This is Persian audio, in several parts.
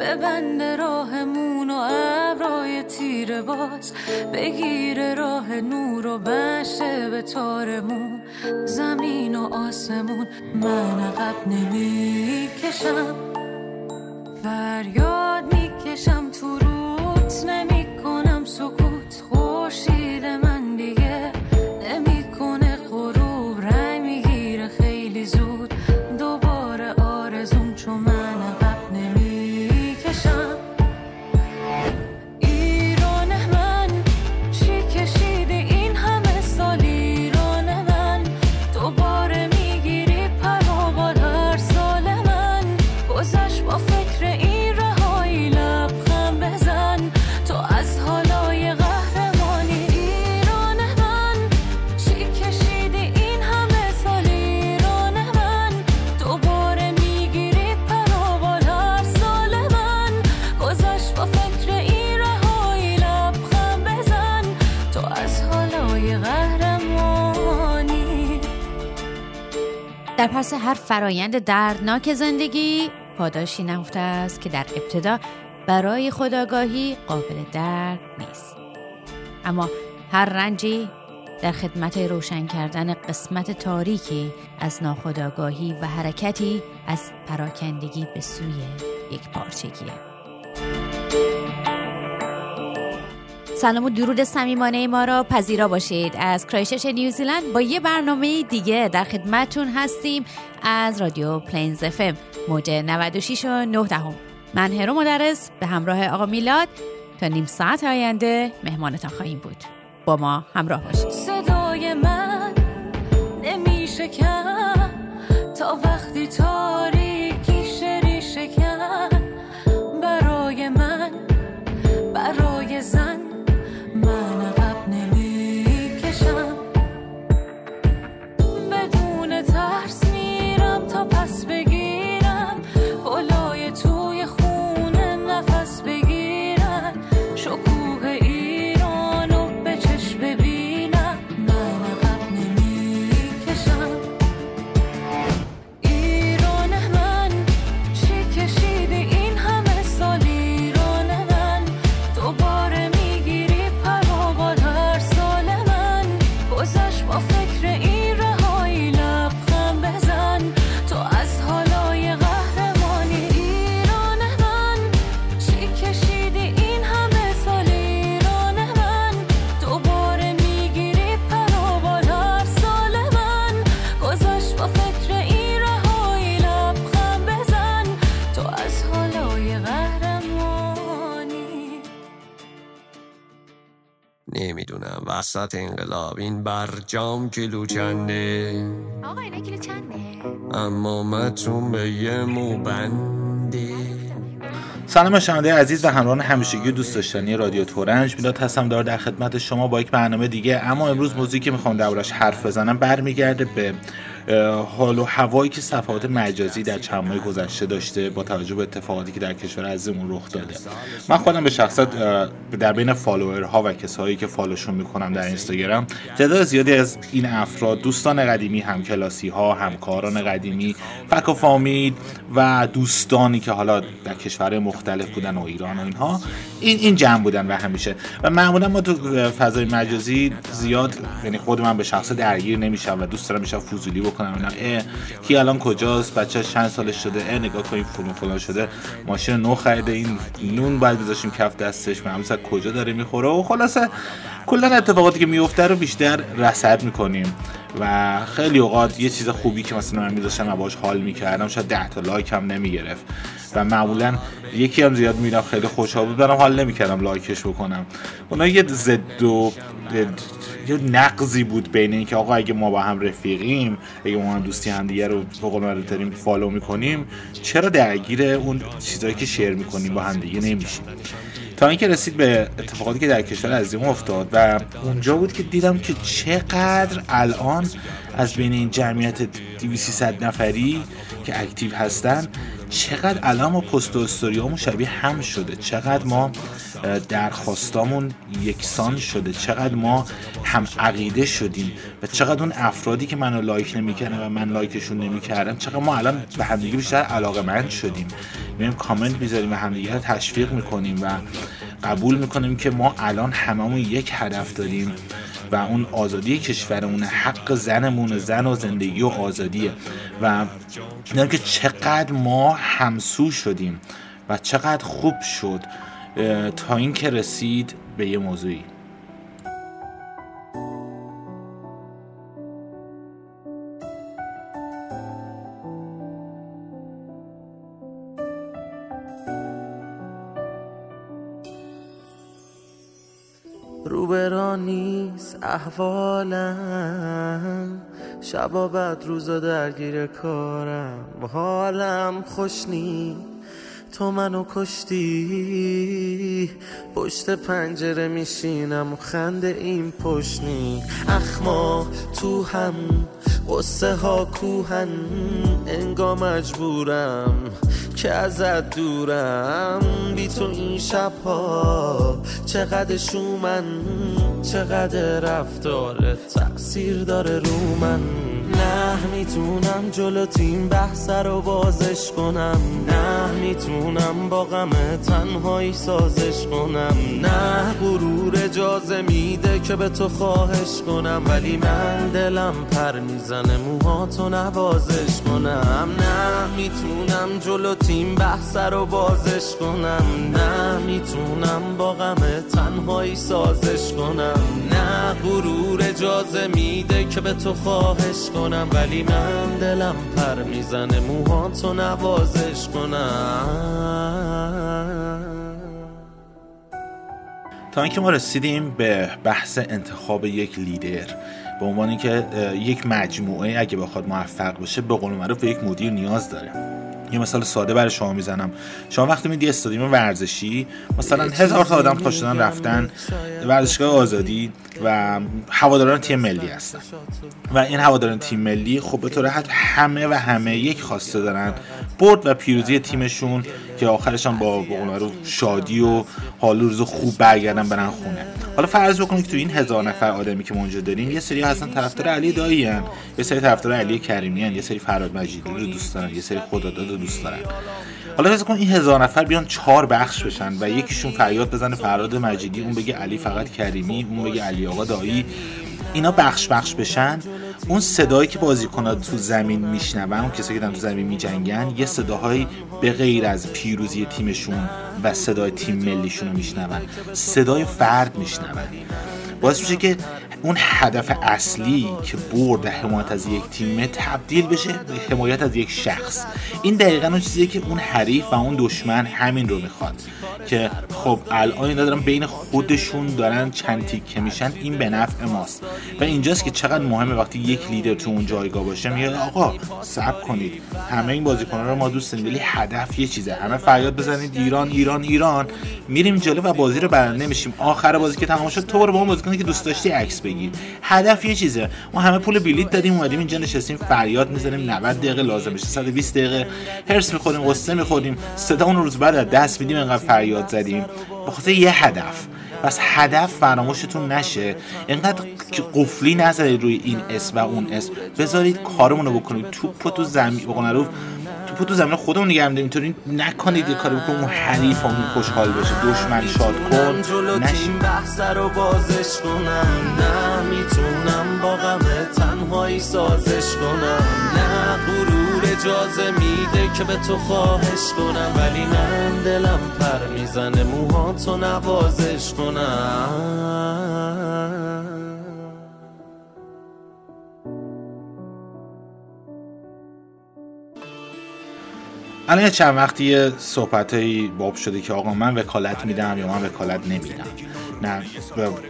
ببند راهمون و ابرای تیر باز. بگیر راه نور و بشه به تارمون زمین و آسمون من عقب نمی‌کشم. فریاد می‌کشم تو روت نمی کنم سکوت. خورشید من هر فرایند دردناک زندگی پاداشی نهفته است که در ابتدا برای خداگاهی قابل درد نیست. اما هر رنجی در خدمت روشن کردن قسمت تاریکی از ناخداگاهی و حرکتی از پراکندگی به سوی یک پارچگیه. سلام و درود صمیمانه ما را پذیرا باشید. از کرایشش نیوزیلند با یه برنامه دیگه در خدمتتون هستیم از رادیو پلینز افم موج 96 و 9 دهم. من هرو مدرس به همراه آقا میلاد. تا نیم ساعت آینده مهمانتان خواهیم بود. با ما همراه باشید. صدای من نمیشه کم وسط انقلاب. این برجام کیلو چنده. آقا اینا کیلو چنده؟ اما متون به یه موبنده سلام شنونده عزیز و همراهان همیشگی و دوست داشتنی رادیو تورنج. میلاد هستم دار در خدمت شما با یک برنامه دیگه. اما امروز موضوعی که می‌خوام دربارش حرف بزنم. برمیگرده به حال و هوایی که صفحات مجازی در چند ماه گذشته داشته با توجه به اتفاقاتی که در کشور عزیزمون رخ داده. من خودم به شخصت در بین فالوورها و کسایی که فالوشون می‌کنم در اینستاگرام تعداد زیادی از این افراد دوستان قدیمی همکلاسی ها همکاران قدیمی فک و فامید و دوستانی که حالا در کشور مختلف بودن و ایران و اینها این این جمع بودن و همیشه. و معمولا ما تو فضای مجازی زیاد یعنی خود من به شخص درگیر نمیشم و دوست دارم میشم فضولی بکنم اینا اه کی الان کجاست؟ بچه چند سالش شده؟ اه نگاه کنیم فلان فلان شده. ماشین نو خریده این نون باید بذاشیم کف دستش. معلوم از کجا داره می‌خوره؟ و خلاصه کلا اتفاقاتی که میفته رو بیشتر رصد می‌کنیم. و خیلی اوقات یه چیز خوبی که مثلا من میذاشتم باش حال می‌کردم شاید 10 تا لایک هم نمی‌گرفت. و معمولا یکی هم زیاد میرم خیلی خوشحال بود. برام حال نمی‌کردم لایکش بکنم. اونا یه ضد و یه نقضی بود بین اینکه آقا اگه ما با هم رفیقیم اگه ما هم دوستی هم دیگه رو به قول داریم فالو می‌کنیم چرا درگیر اون چیزایی که share می‌کنیم با هم دیگه نمیشیم؟ تا اینکه رسید به اتفاقاتی که در کشور عظیم افتاد و اونجا بود که دیدم که چقدر الان از بین این جمعیت 2300 نفری که active هستن چقدر الان ما پستامون شبیه هم شده. چقدر ما درخواستامون یکسان شده. چقدر ما هم عقیده شدیم و چقدر اون افرادی که منو لایک نمی‌کردن و من لایکشون نمی‌کردم چقدر ما الان به همدیگه بیشتر علاقه مند شدیم. میایم کامنت می‌ذاریم و همدیگه رو تشویق می‌کنیم و قبول می‌کنیم که ما الان هممون یک هدف داریم و اون آزادی کشورمون حق زنمون زن و زندگی و آزادیه. و که چقدر ما همسو شدیم و چقدر خوب شد. تا اینکه رسید به یه موضوعی. روبرا نیست احوالم. شبا بعد روزا درگیر کارم. حالم خوش نی تو منو کشتی؟ پشت پنجره میشینم و خنده این پشنی اخما تو هم قصه ها کوهن انگا مجبورم که ازت دورم. بی تو این شبها چقدر شومن چقدر رفتارت تأثیر داره رو من. نه می‌تونم جلو تیم بحث رو بازش کنم. نه می‌تونم با غم تنهایی سازش کنم. نه غرور اجازه میده که به تو خواهش کنم. ولی من دلم پر می‌زنه موهاتو نوازش کنم. نه می‌تونم جلو تیم بحث رو بازش کنم. نه می‌تونم با غم تنهایی سازش کنم. نه غرور اجازه میده که به تو خواهش کنم. ولی من دلم پر می‌زنه موهاتو نوازش کنم. تا اینکه ما رسیدیم به بحث انتخاب یک لیدر. به عنوان اینکه یک مجموعه اگه بخواد موفق بشه به قول معروف به یک مدیر نیاز داره. یه مثال ساده برای شما می‌زنم. شما وقتی میدی استادیوم ورزشی مثلا هزار تا آدم شدن رفتن ورزشگاه آزادی و هواداران تیم ملی هستن. و این هواداران تیم ملی خب به طور حد همه و همه یک خواسته دارن برد و پیروزی تیمشون که آخرش هم با معروف شادی و حال روز خوب برگردن برن خونه حالا فرض بکنید که تو این هزار نفر آدمی که ما اونجا داریم یه سری هستن طرفدار علی دایی هن. یه سری طرفدار علی کریمی هن. یه سری فراد مجیدی رو دوست دارن یه سری خداداد رو دوست دارن حالا فکر کن این هزار نفر بیان چهار بخش بشن و یکیشون فریاد بزنه فراد مجیدی اون بگه علی فقط کریمی اون بگه علی آقا دایی اینا بخش بخش بشن اون صدایی که بازیکن‌ها تو زمین میشنون اون کسایی که دارن تو زمین میجنگن یه صداهایی به غیر از پیروزی تیمشون و صدای تیم ملیشون رو میشنون. صدای فرد میشنون. باعث میشه که اون هدف اصلی که برد حمایت از یک تیمه تبدیل بشه به حمایت از یک شخص. این دقیقا اون چیزیه که اون حریف و اون دشمن همین رو می‌خواد که خب الان اینا دارن بین خودشون دارن چند تیکه میشن این به نفع ماست. و اینجاست که چقدر مهمه وقتی یک لیدر تو اون جایگاه باشه میگه آقا صبر کنید. همه این بازیکن‌ها رو ما دوست داریم ولی هدف یه چیزه. همه فریاد بزنید ایران ایران ایران. میریم جلو و بازی رو برنده میشیم. آخر بازی که تمام شد تو برو با اون بازیکنی که دوست داشتی عکس هدف یه چیزه. ما همه پول بلیط دادیم اومدیم اینجا نشستیم فریاد می‌زنیم 90 دقیقه لازم بشه 120 دقیقه هرس می‌خوریم قصه می‌خوریم. صدا اون روز بعد از دست میدیم انقدر فریاد زدیم. به خاطر یه هدف. پس هدف فراموشتون نشه. اینقدر قفلی نذارید روی این اسم و اون اسم. بذارید کارمون رو بکنید. توپ تو زمین معروف توپو تو زمین خودمون نگه داریم اینطوری نکنید یه کاری بکنیم اون حریفمون خوشحال بشه. دشمن شاد کن. تیم بحث رو بازش کنم. نه می‌تونم با غم تنهایی سازش کنم. نه غرور اجازه میده که به تو خواهش کنم. ولی من دلم پر می‌زنه. موهاتو نوازش کنم. الان چند وقتی یه صحبتایی باب شده که آقا من وکالت میدم یا من وکالت نمیدم. نه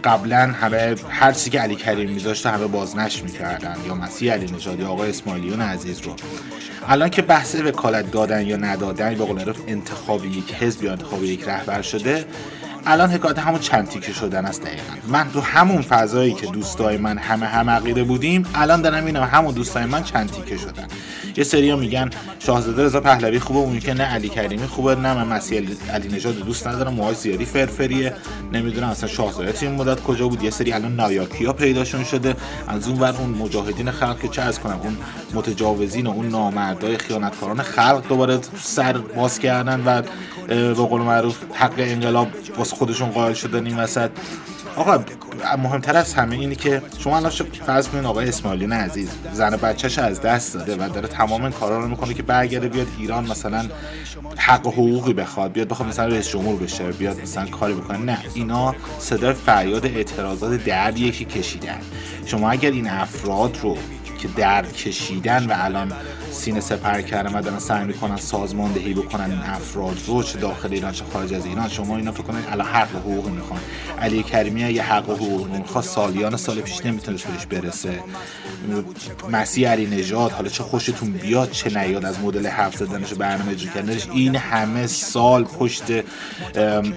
قبلا همه هر چیزی که علی کریم میذاشت همه بازنش می‌کردن یا مسیح علی نژاد یا آقای اسماعیلیون عزیز رو. الان که بحث وکالت دادن یا ندادن به قول انتخاب یک حزب یا انتخاب یک رهبر شده الان حکایت همون چند تیکه شدن است دقیقا. من تو همون فضایی که دوستای من همه هم عقیده بودیم الان دارم اینم همون دوستای من چند تیکه شدن. یه سریا میگن شاهزاده رضا پهلوی خوبه اون که نه علی کریمی خوبه نه من مسیح علی- نژاد دوست ندارم موهای زیادی فرفریه. نمی‌دونم اصلا شاهزاده تو این مدت کجا بود. یه سری الان نایاکیا پیداشون شده. از اون ور اون مجاهدین خلق که چه از کنم اون متجاوزین و اون نامردای خیانتکاران خلق دوباره سر باز کردن و به قول معروف حق انقلاب خودشون قائل شدن این وسط. آقا مهمتر از همه اینه که شما الان فرض کنین آقای اسماعیلیون عزیز زن بچهش از دست داده و داره تمام این کارا رو می‌کنه که برگرده بیاد ایران مثلا حق حقوقی بخواد بیاد بخواد مثلا رئیس جمهور بشه بیاد مثلا کاری بکنه. نه اینا صدای فریاد اعتراضات دردیه که کشیدن. شما اگر این افراد رو که درد کشیدن و الان سینه سپر کردن و دارن سعی می‌کنن سازماندهی بکنن این افراد رو چه داخل ایران چه خارج از ایران شما اینا فکر کنید الان حق و حقوق می‌خوان. علی کریمی اگه حق و حقوق می‌خواد سالیان سال پیش نمی‌تونست بهش برسه. مسیح علی نژاد حالا چه خوشتون بیاد چه نیاد از مدل حرف زدنش برنامه اجرا کردنش این همه سال پشت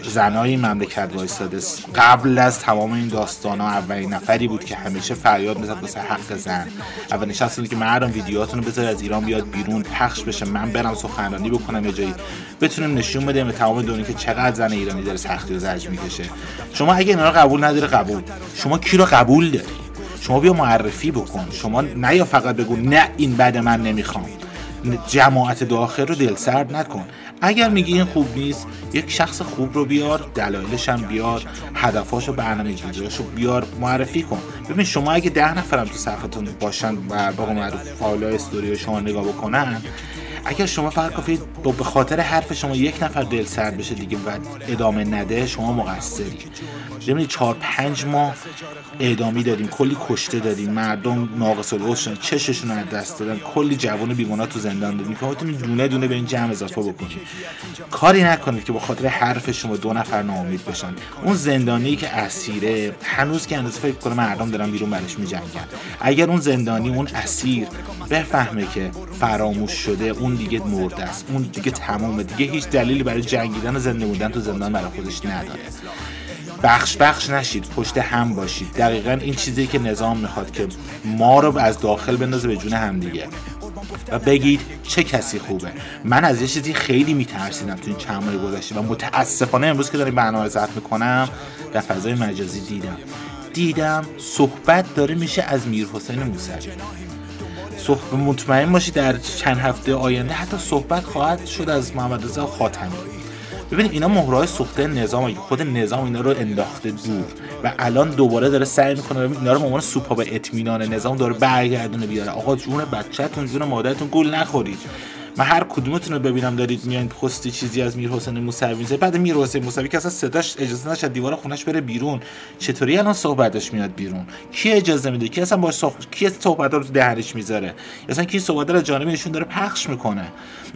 زنای مملکت وایستاده. قبل از تمام این داستان ها اولین نفری بود که همیشه فریاد می‌زد واسه حق زن. اولین بود که مردم ویدیوهاتون رو بذار از ایران بیاد بیرون پخش بشه من برم سخنرانی بکنم یه جایی بتونیم نشون بدیم به تمام دنیا که چقدر زن ایرانی داره سختی و زجر می‌کشه. شما اگه اینا رو قبول نداره قبول. شما کی رو قبول داری؟ شما بیا معرفی بکن. شما نه یا فقط بگو نه این بعد من نمی‌خوام. جماعت داخل رو دل سرد نکن. اگر میگی این خوب نیست یک شخص خوب رو بیار دلایلش هم بیار هدفاش و برنامه رو بیار معرفی کن. ببین شما اگه ده نفرم تو صفحتون باشن و با معروف فایل استوری شما نگاه بکنن اگر شما فقط کافی با- به خاطر حرف شما یک نفر دل سرد بشه دیگه و ادامه نده شما مقصری. ببینید چهار پنج ماه اعدامی دادیم کلی کشته دادیم مردم ناقص العضو شدن چششون رو دست دادن کلی جوان بیگناه تو زندان دادیم که بتونید دونه دونه به این جمع اضافه بکنید کاری نکنید که با خاطر حرف شما دو نفر ناامید بشن. اون زندانی که اسیره هنوز که اندازه فکر کنه مردم دارن بیرون برش میجنگن. اگر اون زندانی اون اسیر بفهمه که فراموش شده اون دیگه مرده است اون دیگه تمامه دیگه هیچ دلیلی برای جنگیدن و زنده موندن تو زندان برای خودش نداره. بخش بخش نشید پشت هم باشید. دقیقا این چیزی که نظام می‌خواد که ما رو از داخل بندازه به جون همدیگه و بگید چه کسی خوبه. من از یه چیزی خیلی میترسیدم تو این چند ماه گذشته و متاسفانه امروز که داریم برنامه ضبط می‌کنم در فضای مجازی دیدم. دیدم صحبت داره میشه از میر حسین موسوی. صحبت مطمئن باشید در چند هفته آینده حتی صحبت خواهد شد از محمد رضا خاتمی. ببینید اینا مهرهای سوخته نظام خود نظام اینا رو انداخته دور و الان دوباره داره سعی می‌کنه اینا رو به عنوان سوپا به اطمینان نظام داره برگردونه بیاره. آقا جون بچه‌تون جون مادرتون گول نخورید. من هر کدومتون رو ببینم دارید میان پستی چیزی از میر حسین موسوی میزه بعد میر حسین موسوی که اصلا صداش اجازه نشه دیوار خونش بره بیرون. چطوری الان صحبتش میاد بیرون؟ کی اجازه میده؟ کی اصلا باش صح... کی صحبت رو دهنش می‌ذاره؟ اصلا کی صحبت رو جانب ایشون داره پخش می‌کنه؟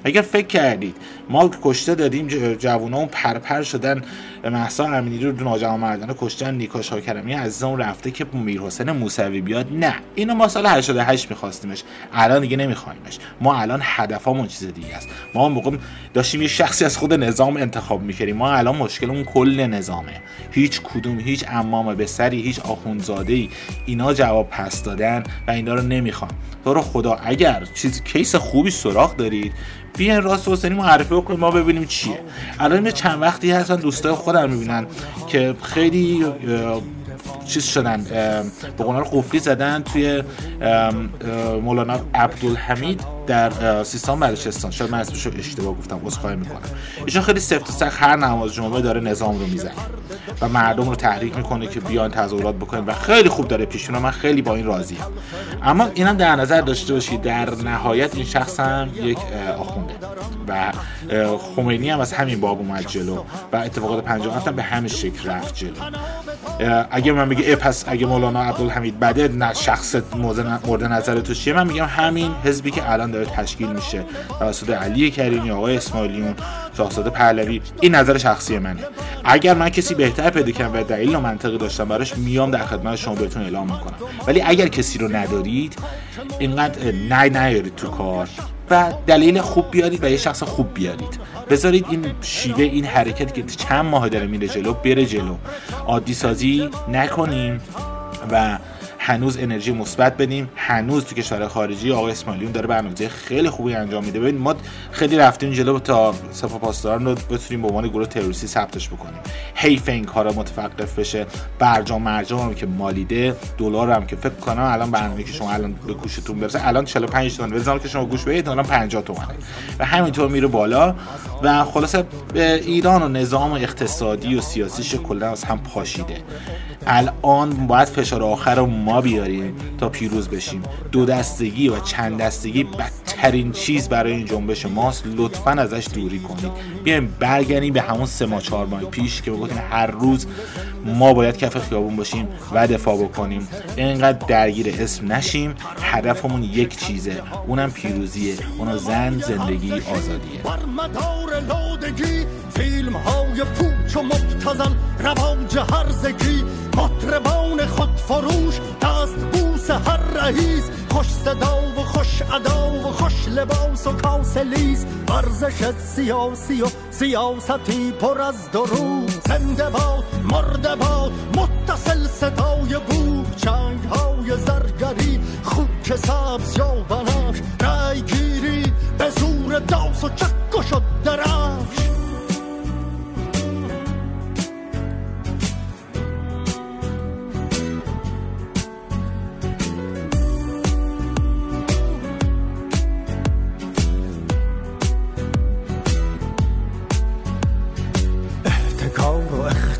اگر فکر کردید ما کشته دادیم ج- جوونامون پرپر شدن محسا امینی رو ناجوان مردانه کشتن نیکا شاکرمی از اون رفته که میر حسین موسوی بیاد. نه اینو ما سال 88 میخواستیمش. الان دیگه نمیخوایمش ما الان هدفمون چیز دیگه است. ما اون موقع داشتیم یه شخصی از خود نظام انتخاب می‌کردیم. ما الان مشکلمون کل نظامه. هیچ کدوم هیچ امام به سری هیچ آخوندزاده ای اینا جواب پس دادن و اینا رو نمی‌خوان. تو رو خدا اگر چیز کیس خوبی سراغ دارید بیاین راست حسینی معرفی بکنیم ما ببینیم چیه. الان چند وقتی هستن دوستای خودم می‌بینن که خیلی چیز شدن به معروف قفلی زدن توی مولانا عبدالحمید در سیستان بلوچستان. شاید من اسمش رو اشتباه گفتم عذرخواهی می‌کنم. ایشون خیلی سفت و سخت هر نماز جمعه داره نظام رو می‌زنه و مردم رو تحریک می‌کنه که بیان تظاهرات بکنن و خیلی خوب داره پیش. من خیلی با این راضیم. اما اینم در نظر داشته باشید. در نهایت این شخص هم یک اه، آخونده و خمینی هم از همین باب اومد جلو و اتفاقات 57 هم به همین شکل رفت جلو. اگه من بگه اه، پس اگه مولانا عبدالحمید بده نه شخص مورد نظر تو چیه؟ من میگم همین حزبی که الان داره تشکیل میشه توسط علی کریمی آقای اسماعیلیون شاهزاده پهلوی این نظر شخصی منه. اگر من کسی بهتر پیدا کنم و دلیل و منطقی داشتم براش میام در خدمت شما بهتون اعلام می‌کنم. ولی اگر کسی رو ندارید اینقدر نه نیارید تو کار. و دلیل خوب بیارید و یه شخص خوب بیارید. بذارید این شیوه این حرکتی که چند ماه داره میره جلو بره جلو. عادی سازی نکنیم و هنوز انرژی مثبت بدیم. هنوز تو کشور خارجی آقای اسماعیلیون داره برنامه‌ریزی خیلی خوبی انجام میده. ببین ما خیلی رفتیم جلو تا سپاه پاسداران رو بتونیم به عنوان گروه تروریستی ثبتش بکنیم. حیف این کارا متوقف بشه. برجام مرجام هم که مالیده دلار هم که فکر کنم الان برنامه که شما الان به گوشتون برسه الان 45 تومن بزنم که شما گوش بدید الان 50 تومنه. و همینطور میره بالا. و خلاصه ایران و نظام اقتصادی و سیاسیش کلا از هم پاشیده. الان باید فشار آخر رو ما بیاریم تا پیروز بشیم. دو دستگی و چند دستگی بدترین چیز برای این جنبش ماست. لطفا ازش دوری کنید. بیایم برگردیم به همون سه ماه چهار ماه پیش که بگفتیم هر روز ما باید کف خیابون باشیم و دفاع بکنیم. اینقدر درگیر اسم نشیم. هدفمون یک چیزه. اونم پیروزیه. اونو زن زندگی آزادیه. فیلم های پوچ و مبتزل رواج هرزگی مطربان خود فروش دست بوس هر رئیس خوش صدا و خوش ادا و خوش لباس و کاسلیز ورزش سیاسی و سیاستی پر از درو زنده باد مرده باد متصل صدای بود چنگ های زرگری خوک سبز یا بنفش رای گیری به زور داس و چک و شد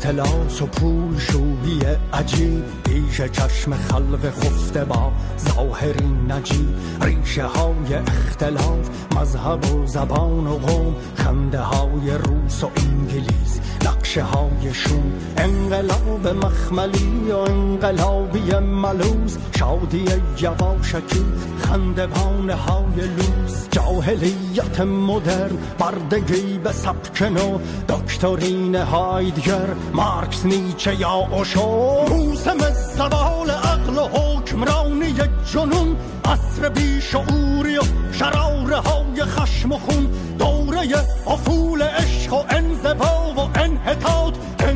اختلاس و پول شویی عجیب. پیش چشم خلق خفته با ظاهری نجیب. ریشه های اختلاف مذهب و زبان و قوم. خنده های روس و انگلیس نقشه های شوم. انقلاب مخملی و انقلابی ملوز شادی یواشکی خندوانه های لوس. جاهلیت مدرن بردگی به سبک نو دکترین هایدگر. مارکس نیچه یا اوشو موسم زوال عقل و حکمرانی جنون عصر بیشعوری و شراره های خشم و خون دوره افول عشق و انزوا و انحطاط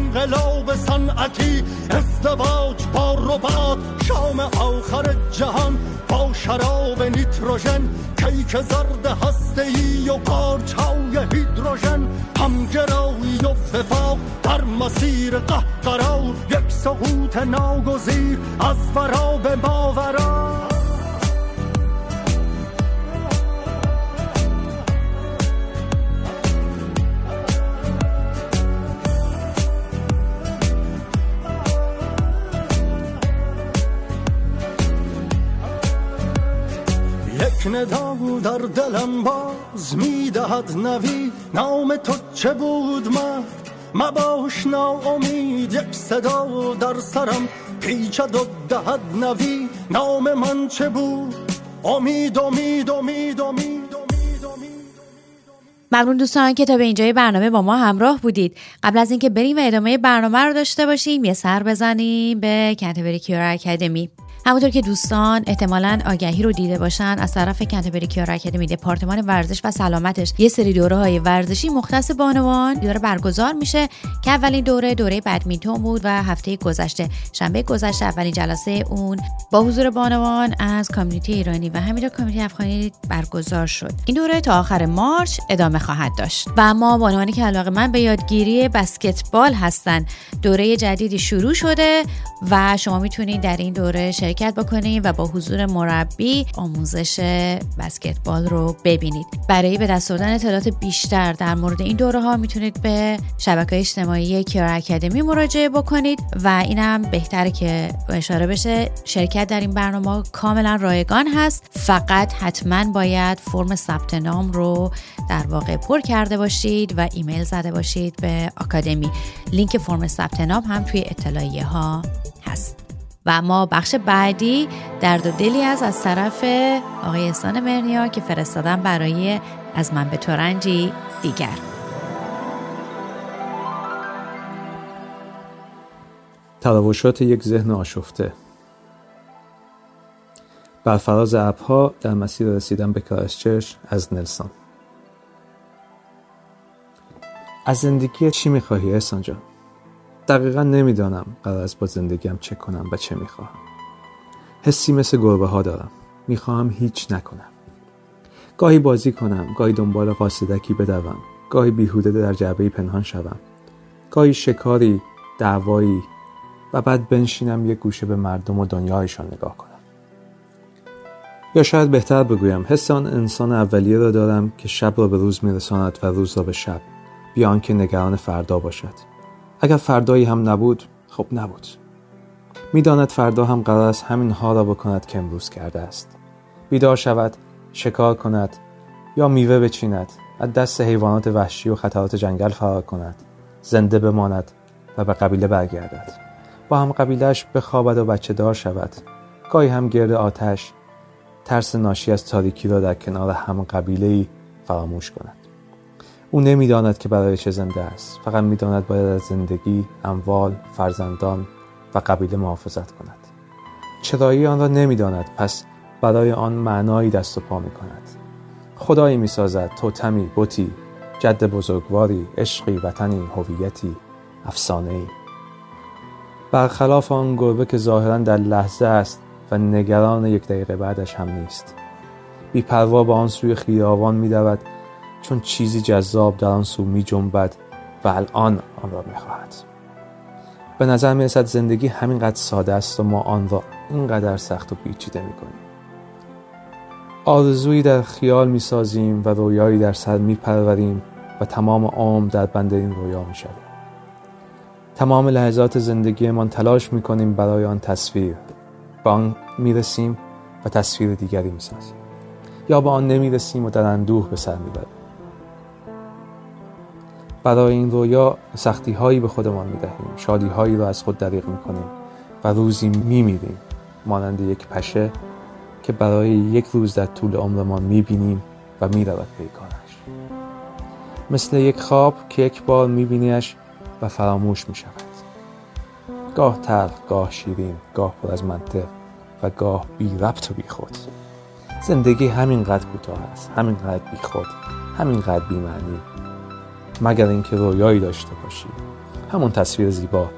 انقلاب صنعتی ازدواج با ربات شام آخر جهان با شراب نیتروژن کیک زرد هسته ای و قارچ های هیدروژن همگرایی و وفاق در مسیر قهقرا یک سقوط ناگزیر از ورا به یک ندا در دلم باز می‌دهد نوی. نام تو چه بود مرد مباش ناامید یک صدا در سرم پیچد و دهد نوی. نام من چه بود؟ امید امید امید امید ممنون دوستان که تا به اینجای برنامه با ما همراه بودید. قبل از اینکه بریم و ادامه برنامه رو داشته باشیم. یه سر بزنیم به کنتبری کیور اکادمی همونطور که دوستان احتمالا آگهی رو دیده باشن از طرف کنتبری کیار اکادمی دپارتمان ورزش و سلامتش. یه سری دوره های ورزشی مختص بانوان داره برگزار میشه که اولین دوره دوره بدمینتون بود و هفته گذشته. شنبه گذشته اولین جلسه اون با حضور بانوان از کامیونیتی ایرانی و همینطور کامیونیتی افغانی برگزار شد. این دوره تا آخر مارچ ادامه خواهد داشت. و اما بانوانی که علاقه من به یادگیری بسکتبال هستن دوره جدیدی شروع شده و شما می‌تونید در این دوره شرکت بکنید و با حضور مربی آموزش بسکتبال رو ببینید. برای به دست آوردن اطلاعات بیشتر در مورد این دوره ها می‌تونید به شبکه اجتماعی کیار اکادمی مراجعه بکنید و اینم بهتره که اشاره بشه شرکت در این برنامه کاملا رایگان هست. فقط حتما باید فرم ثبت نام رو در واقع پر کرده باشید و ایمیل زده باشید به آکادمی. لینک فرم ثبت نام هم توی اطلاعیه ها هست. و ما بخش بعدی درد و دلی از از طرف آقای احسان مرنیا که فرستادن برای از من به تورنجی دیگر. تراوشات یک ذهن آشفته. بر فراز ابرها در مسیر رسیدن به کرایستچرچ از نلسون از زندگی چی می‌خواهی احسان جان؟ دقیقا نمی‌دانم قرار است با زندگیم چه کنم و چه می‌خواهم. حسی مثل گربه ها دارم. می‌خواهم هیچ نکنم. گاهی بازی کنم گاهی دنبال قاصدکی بدوم گاهی بیهوده در جعبه پنهان شوم. گاهی شکاری دعوایی و بعد بنشینم یک گوشه به مردم و دنیایشان نگاه کنم. یا شاید بهتر بگویم حس آن انسان اولیه را دارم که شب را به روز میرساند و روز را به شب بیان که نگران فردا باشد. اگر فردایی هم نبود خب نبود. می‌داند فردا هم قرار است همین ها را بکند که امروز کرده است. بیدار شود شکار کند یا میوه بچیند از دست حیوانات وحشی و خطرات جنگل فرار کند زنده بماند و به قبیله برگردد. با هم قبیلش بخوابد و بچه دار شود. گاهی هم گرد آتش ترس ناشی از تاریکی را در کنار هم قبیله فراموش کند. او نمی‌داند که برای چه زنده است. فقط می‌داند باید از زندگی اموال فرزندان و قبیله محافظت کند. چرایی آن را نمی‌داند پس برای آن معنایی دست و پا می کند خدایی می سازد توتمی بوتی جد بزرگواری عشقی وطنی هویتی افسانه ای برخلاف آن گربه که ظاهرا در لحظه است و نگران یک دقیقه بعدش هم نیست. بیپروا به آن سوی خیابان می دود چون چیزی جذاب در آن سو می جنبد و الان آن را می خواهد. به نظر می رسد زندگی همینقدر ساده است و ما آن را اینقدر سخت و پیچیده می کنیم. آرزویی در خیال می سازیم و رویایی در سر می پروریم و تمام عمر در بند این رویا می شدیم. تمام لحظات زندگیمان تلاش می کنیم برای آن تصویر. به آن می رسیم و تصویر دیگری می سازیم. یا به آن نمی رسیم و در اندوه به سر می بریم برای این رویا سختی هایی به خودمان می دهیم شادی هایی را از خود دریغ می کنیم و روزی می میریم مانند یک پشه که برای یک روز در طول عمرمان می بینیم و می رود پیکانش. مثل یک خواب که یک بار می بینیش و فراموش می شود گاه تلخ گاه شیرین گاه پر از منطق و گاه بی ربط و بی خود. زندگی همینقدر کوتاه است همینقدر بی خود همینقدر بی معنی مگر اینکه رویایی داشته باشی. همون تصویر زیبا.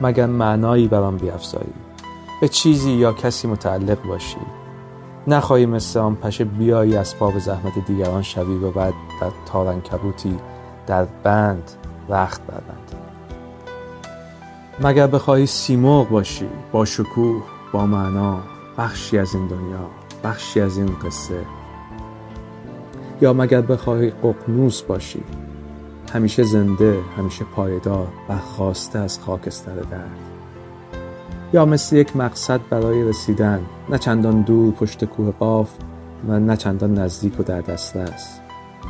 مگر معنایی بر آن بیافزایی. به چیزی یا کسی متعلق باشی. نخواهی مثل آن پشه بیایی اسباب زحمت دیگران شوی و بعد در تارنکبوتی در بند رخت بربندی مگر بخواهی سیمرغ باشی. با شکوه با معنا. بخشی از این دنیا بخشی از این قصه. یا مگر بخواهی ققنوس باشی. همیشه زنده همیشه پایدار برخواسته از خاکستر درد. یا مثل یک مقصد برای رسیدن نه چندان دور پشت کوه قاف و نه چندان نزدیک و در دسترس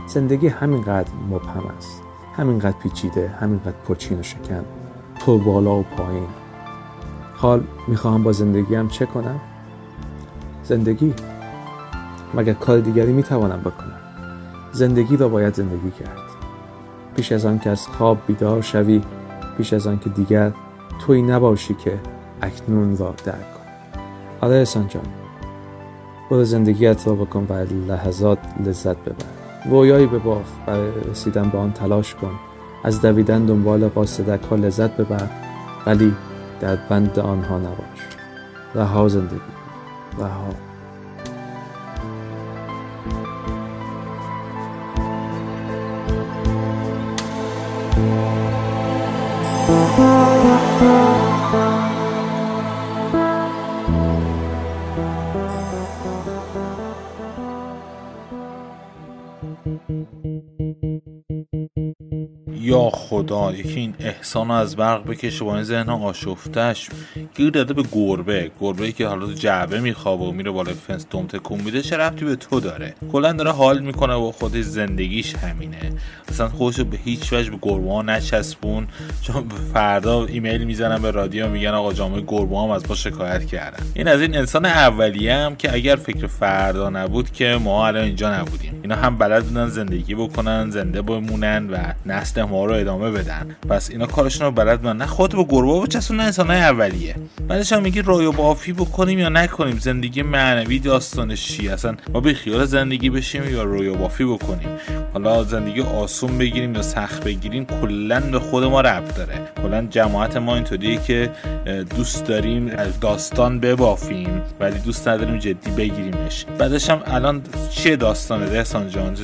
زندگی همینقدر مبهم است همینقدر پیچیده همینقدر پرچین و شکن پر بالا و پایین. حال می‌خواهم با زندگیم چه کنم؟ زندگی. مگر کار دیگری می‌توانم بکنم؟ زندگی را باید زندگی کرد. پیش از آن که از خواب بیدار شوی پیش از آن که دیگر توی نباشی که اکنون را درک کن. آره احسان جان برو زندگیت را بکن و لحظات لذت ببر. رویایی بباف برای رسیدن به آن تلاش کن. از دویدن دنبال قاصدک ها لذت ببر ولی در بند آنها نباش. رها زندگی رها. Thank you. یا خدا یکی این احسان از برق بکشه با این ذهن آشفتش گیر داده به گربه. گربه ای که حالا تو جعبه میخوابه و میره بالای فنس دم تکون میده چه ربطی به تو داره؟ کلا داره حال می‌کنه و خودش زندگیش همینه. اصلا خودشو به هیچ وجه به گربه ها نچسبون. چون فردا ایمیل می‌زنن به رادیو میگن آقا جامعه گربه هم از ما شکایت کردن. این از این انسان اولیه هم که اگر فکر فردا نبود که ما الان اینجا نبودیم. اینا هم بلد بودن زندگی بکنن زنده بمونن و نسل ما رو ادامه بدن. پس اینا کارشون رو بلد نه خود به گربه بچسون نه انسانای اولیه. بعدش هم میگی رویا بافی بکنیم یا نکنیم؟ زندگی معنوی داستانش چی؟ اصلا ما به خیال زندگی بشیم یا رویا بافی بکنیم؟ حالا زندگی آسون بگیریم یا سخت بگیریم کلا به خود ما ربط داره. کلا جماعت ما اینطوریه که دوست داریم از داستان ببافیم ولی دوست نداریم جدی بگیریمش. بعدش هم الان چیه داستانه احسان جان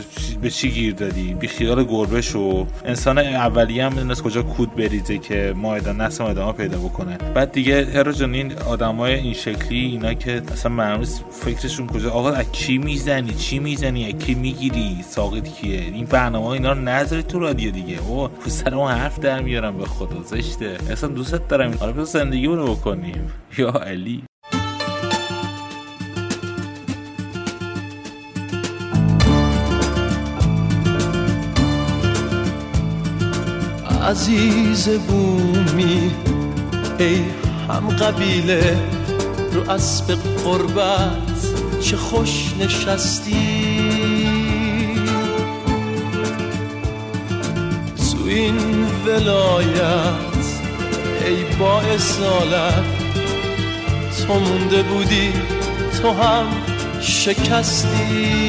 به چی گیر دادی؟ بی خیال گربه شو انسان اولیه هم از کجا کود بریزه که ما ادامه نسل ادامه پیدا بکنه. بعد دیگه هر جان این آدمای این شکلی اینا که اصلا معلوم فکرشون کجا آقا از کی می‌زنی؟ چی می‌زنی؟ از کی می‌گیری؟ ساقط کیه؟ این برنامه اینا رو نذاری تو رادیو دیگه. او سر اون حرف در میارم به خدا زشته. اصلا دوستت دارم. بس زندگی رو بکنیم. یا علی. عزیز بومی ای هم قبیله رو اسب قربت چه خوش نشستی. تو این ولایت ای با اصالت تو مونده بودی تو هم شکستی.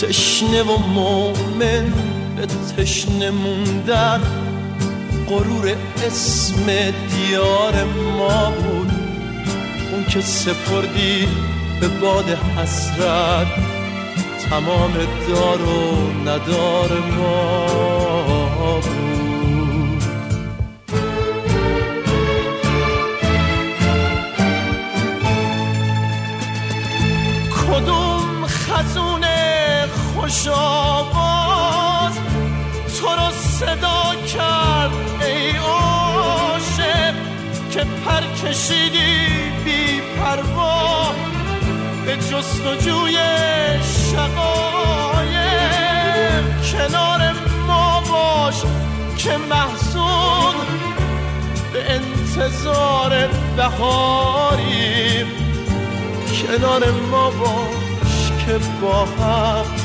تشنه و مومن به تشنه موندن غرور اسم دیار ما بود. اون که سپردی به باد حسرت تمام دار و ندار ما بود. خوش آواز تو رو صدا کرد ای عاشق که پر کشیدی بی پروا به جستجوی شقایق کنار ما باش که محسود به انتظار بهاریم. کنار ما باش که با هم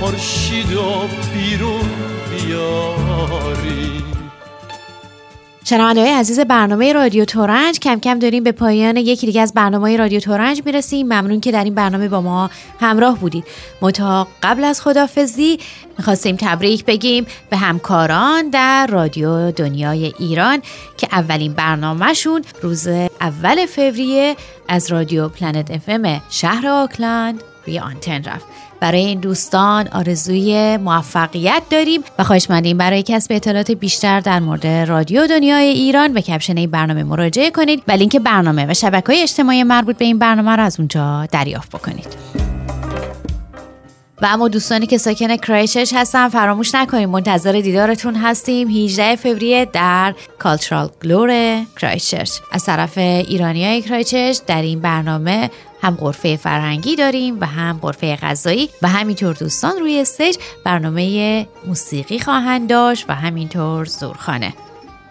خورشید و بیرون بیاریم شنونده های عزیز برنامه رادیو تورنج کم کم داریم به پایان یکی دیگه از برنامه رادیو تورنج می‌رسیم. ممنون که در این برنامه با ما همراه بودید. متا قبل از خدافزی می‌خواستیم تبریک بگیم به همکاران در رادیو دنیای ایران که اولین برنامهشون روز اول فوریه از رادیو Planet FM شهر آکلند روی آنتن رفت. برای این دوستان آرزوی موفقیت داریم و خواهش مندیم برای کسب اطلاعات بیشتر در مورد رادیو دنیای ایران به caption این برنامه مراجعه کنید و لینک برنامه و شبکه های اجتماعی مربوط به این برنامه را از اونجا دریافت بکنید. و اما دوستانی که ساکن کرایستچرچ هستن فراموش نکنید منتظر دیدارتون هستیم. 18 فوریه در Cultural گلور کرایستچرچ از طرف ایرانی های کرایستچرچ در این برنامه هم قرفه فرهنگی داریم و هم قرفه غذایی و همینطور دوستان روی استیج برنامه موسیقی خواهند داشت و همینطور زورخانه.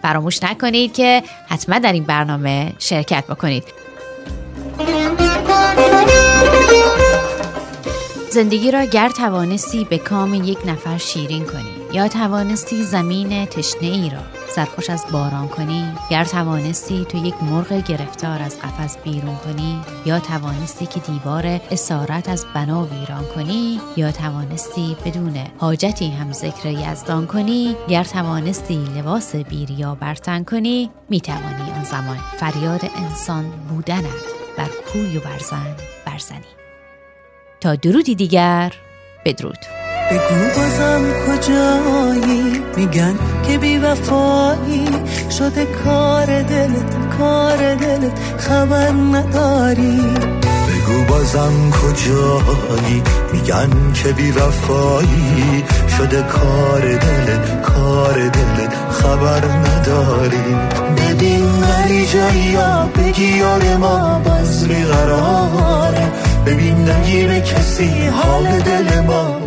فراموش نکنید که حتما در این برنامه شرکت بکنید. زندگی را گر توانستی به کام یک نفر شیرین کنی یا توانستی زمین تشنه ای را سرخوش از باران کنی گر توانستی تو یک مرغ گرفتار از قفس بیرون کنی یا توانستی که دیوار اسارت از بنا ویران کنی یا توانستی بدون حاجتی هم ذکر یزدان کنی گر توانستی لباس بیریا برتن کنی می توانی آن زمان فریاد انسان بودنت بر کوی و برزن برزنی. تا درودی دیگر بدرود. بگو بازم کجایی؟ میگن که بی وفایی شده کار دلت کار دلت خبر نداری. بگو بازم کجایی؟ میگن که بی وفایی شده کار دلت کار دلت خبر نداری. ببین ولی جایی بگی یار ما باز بیقراره ببین نگی به کسی حال دل ما.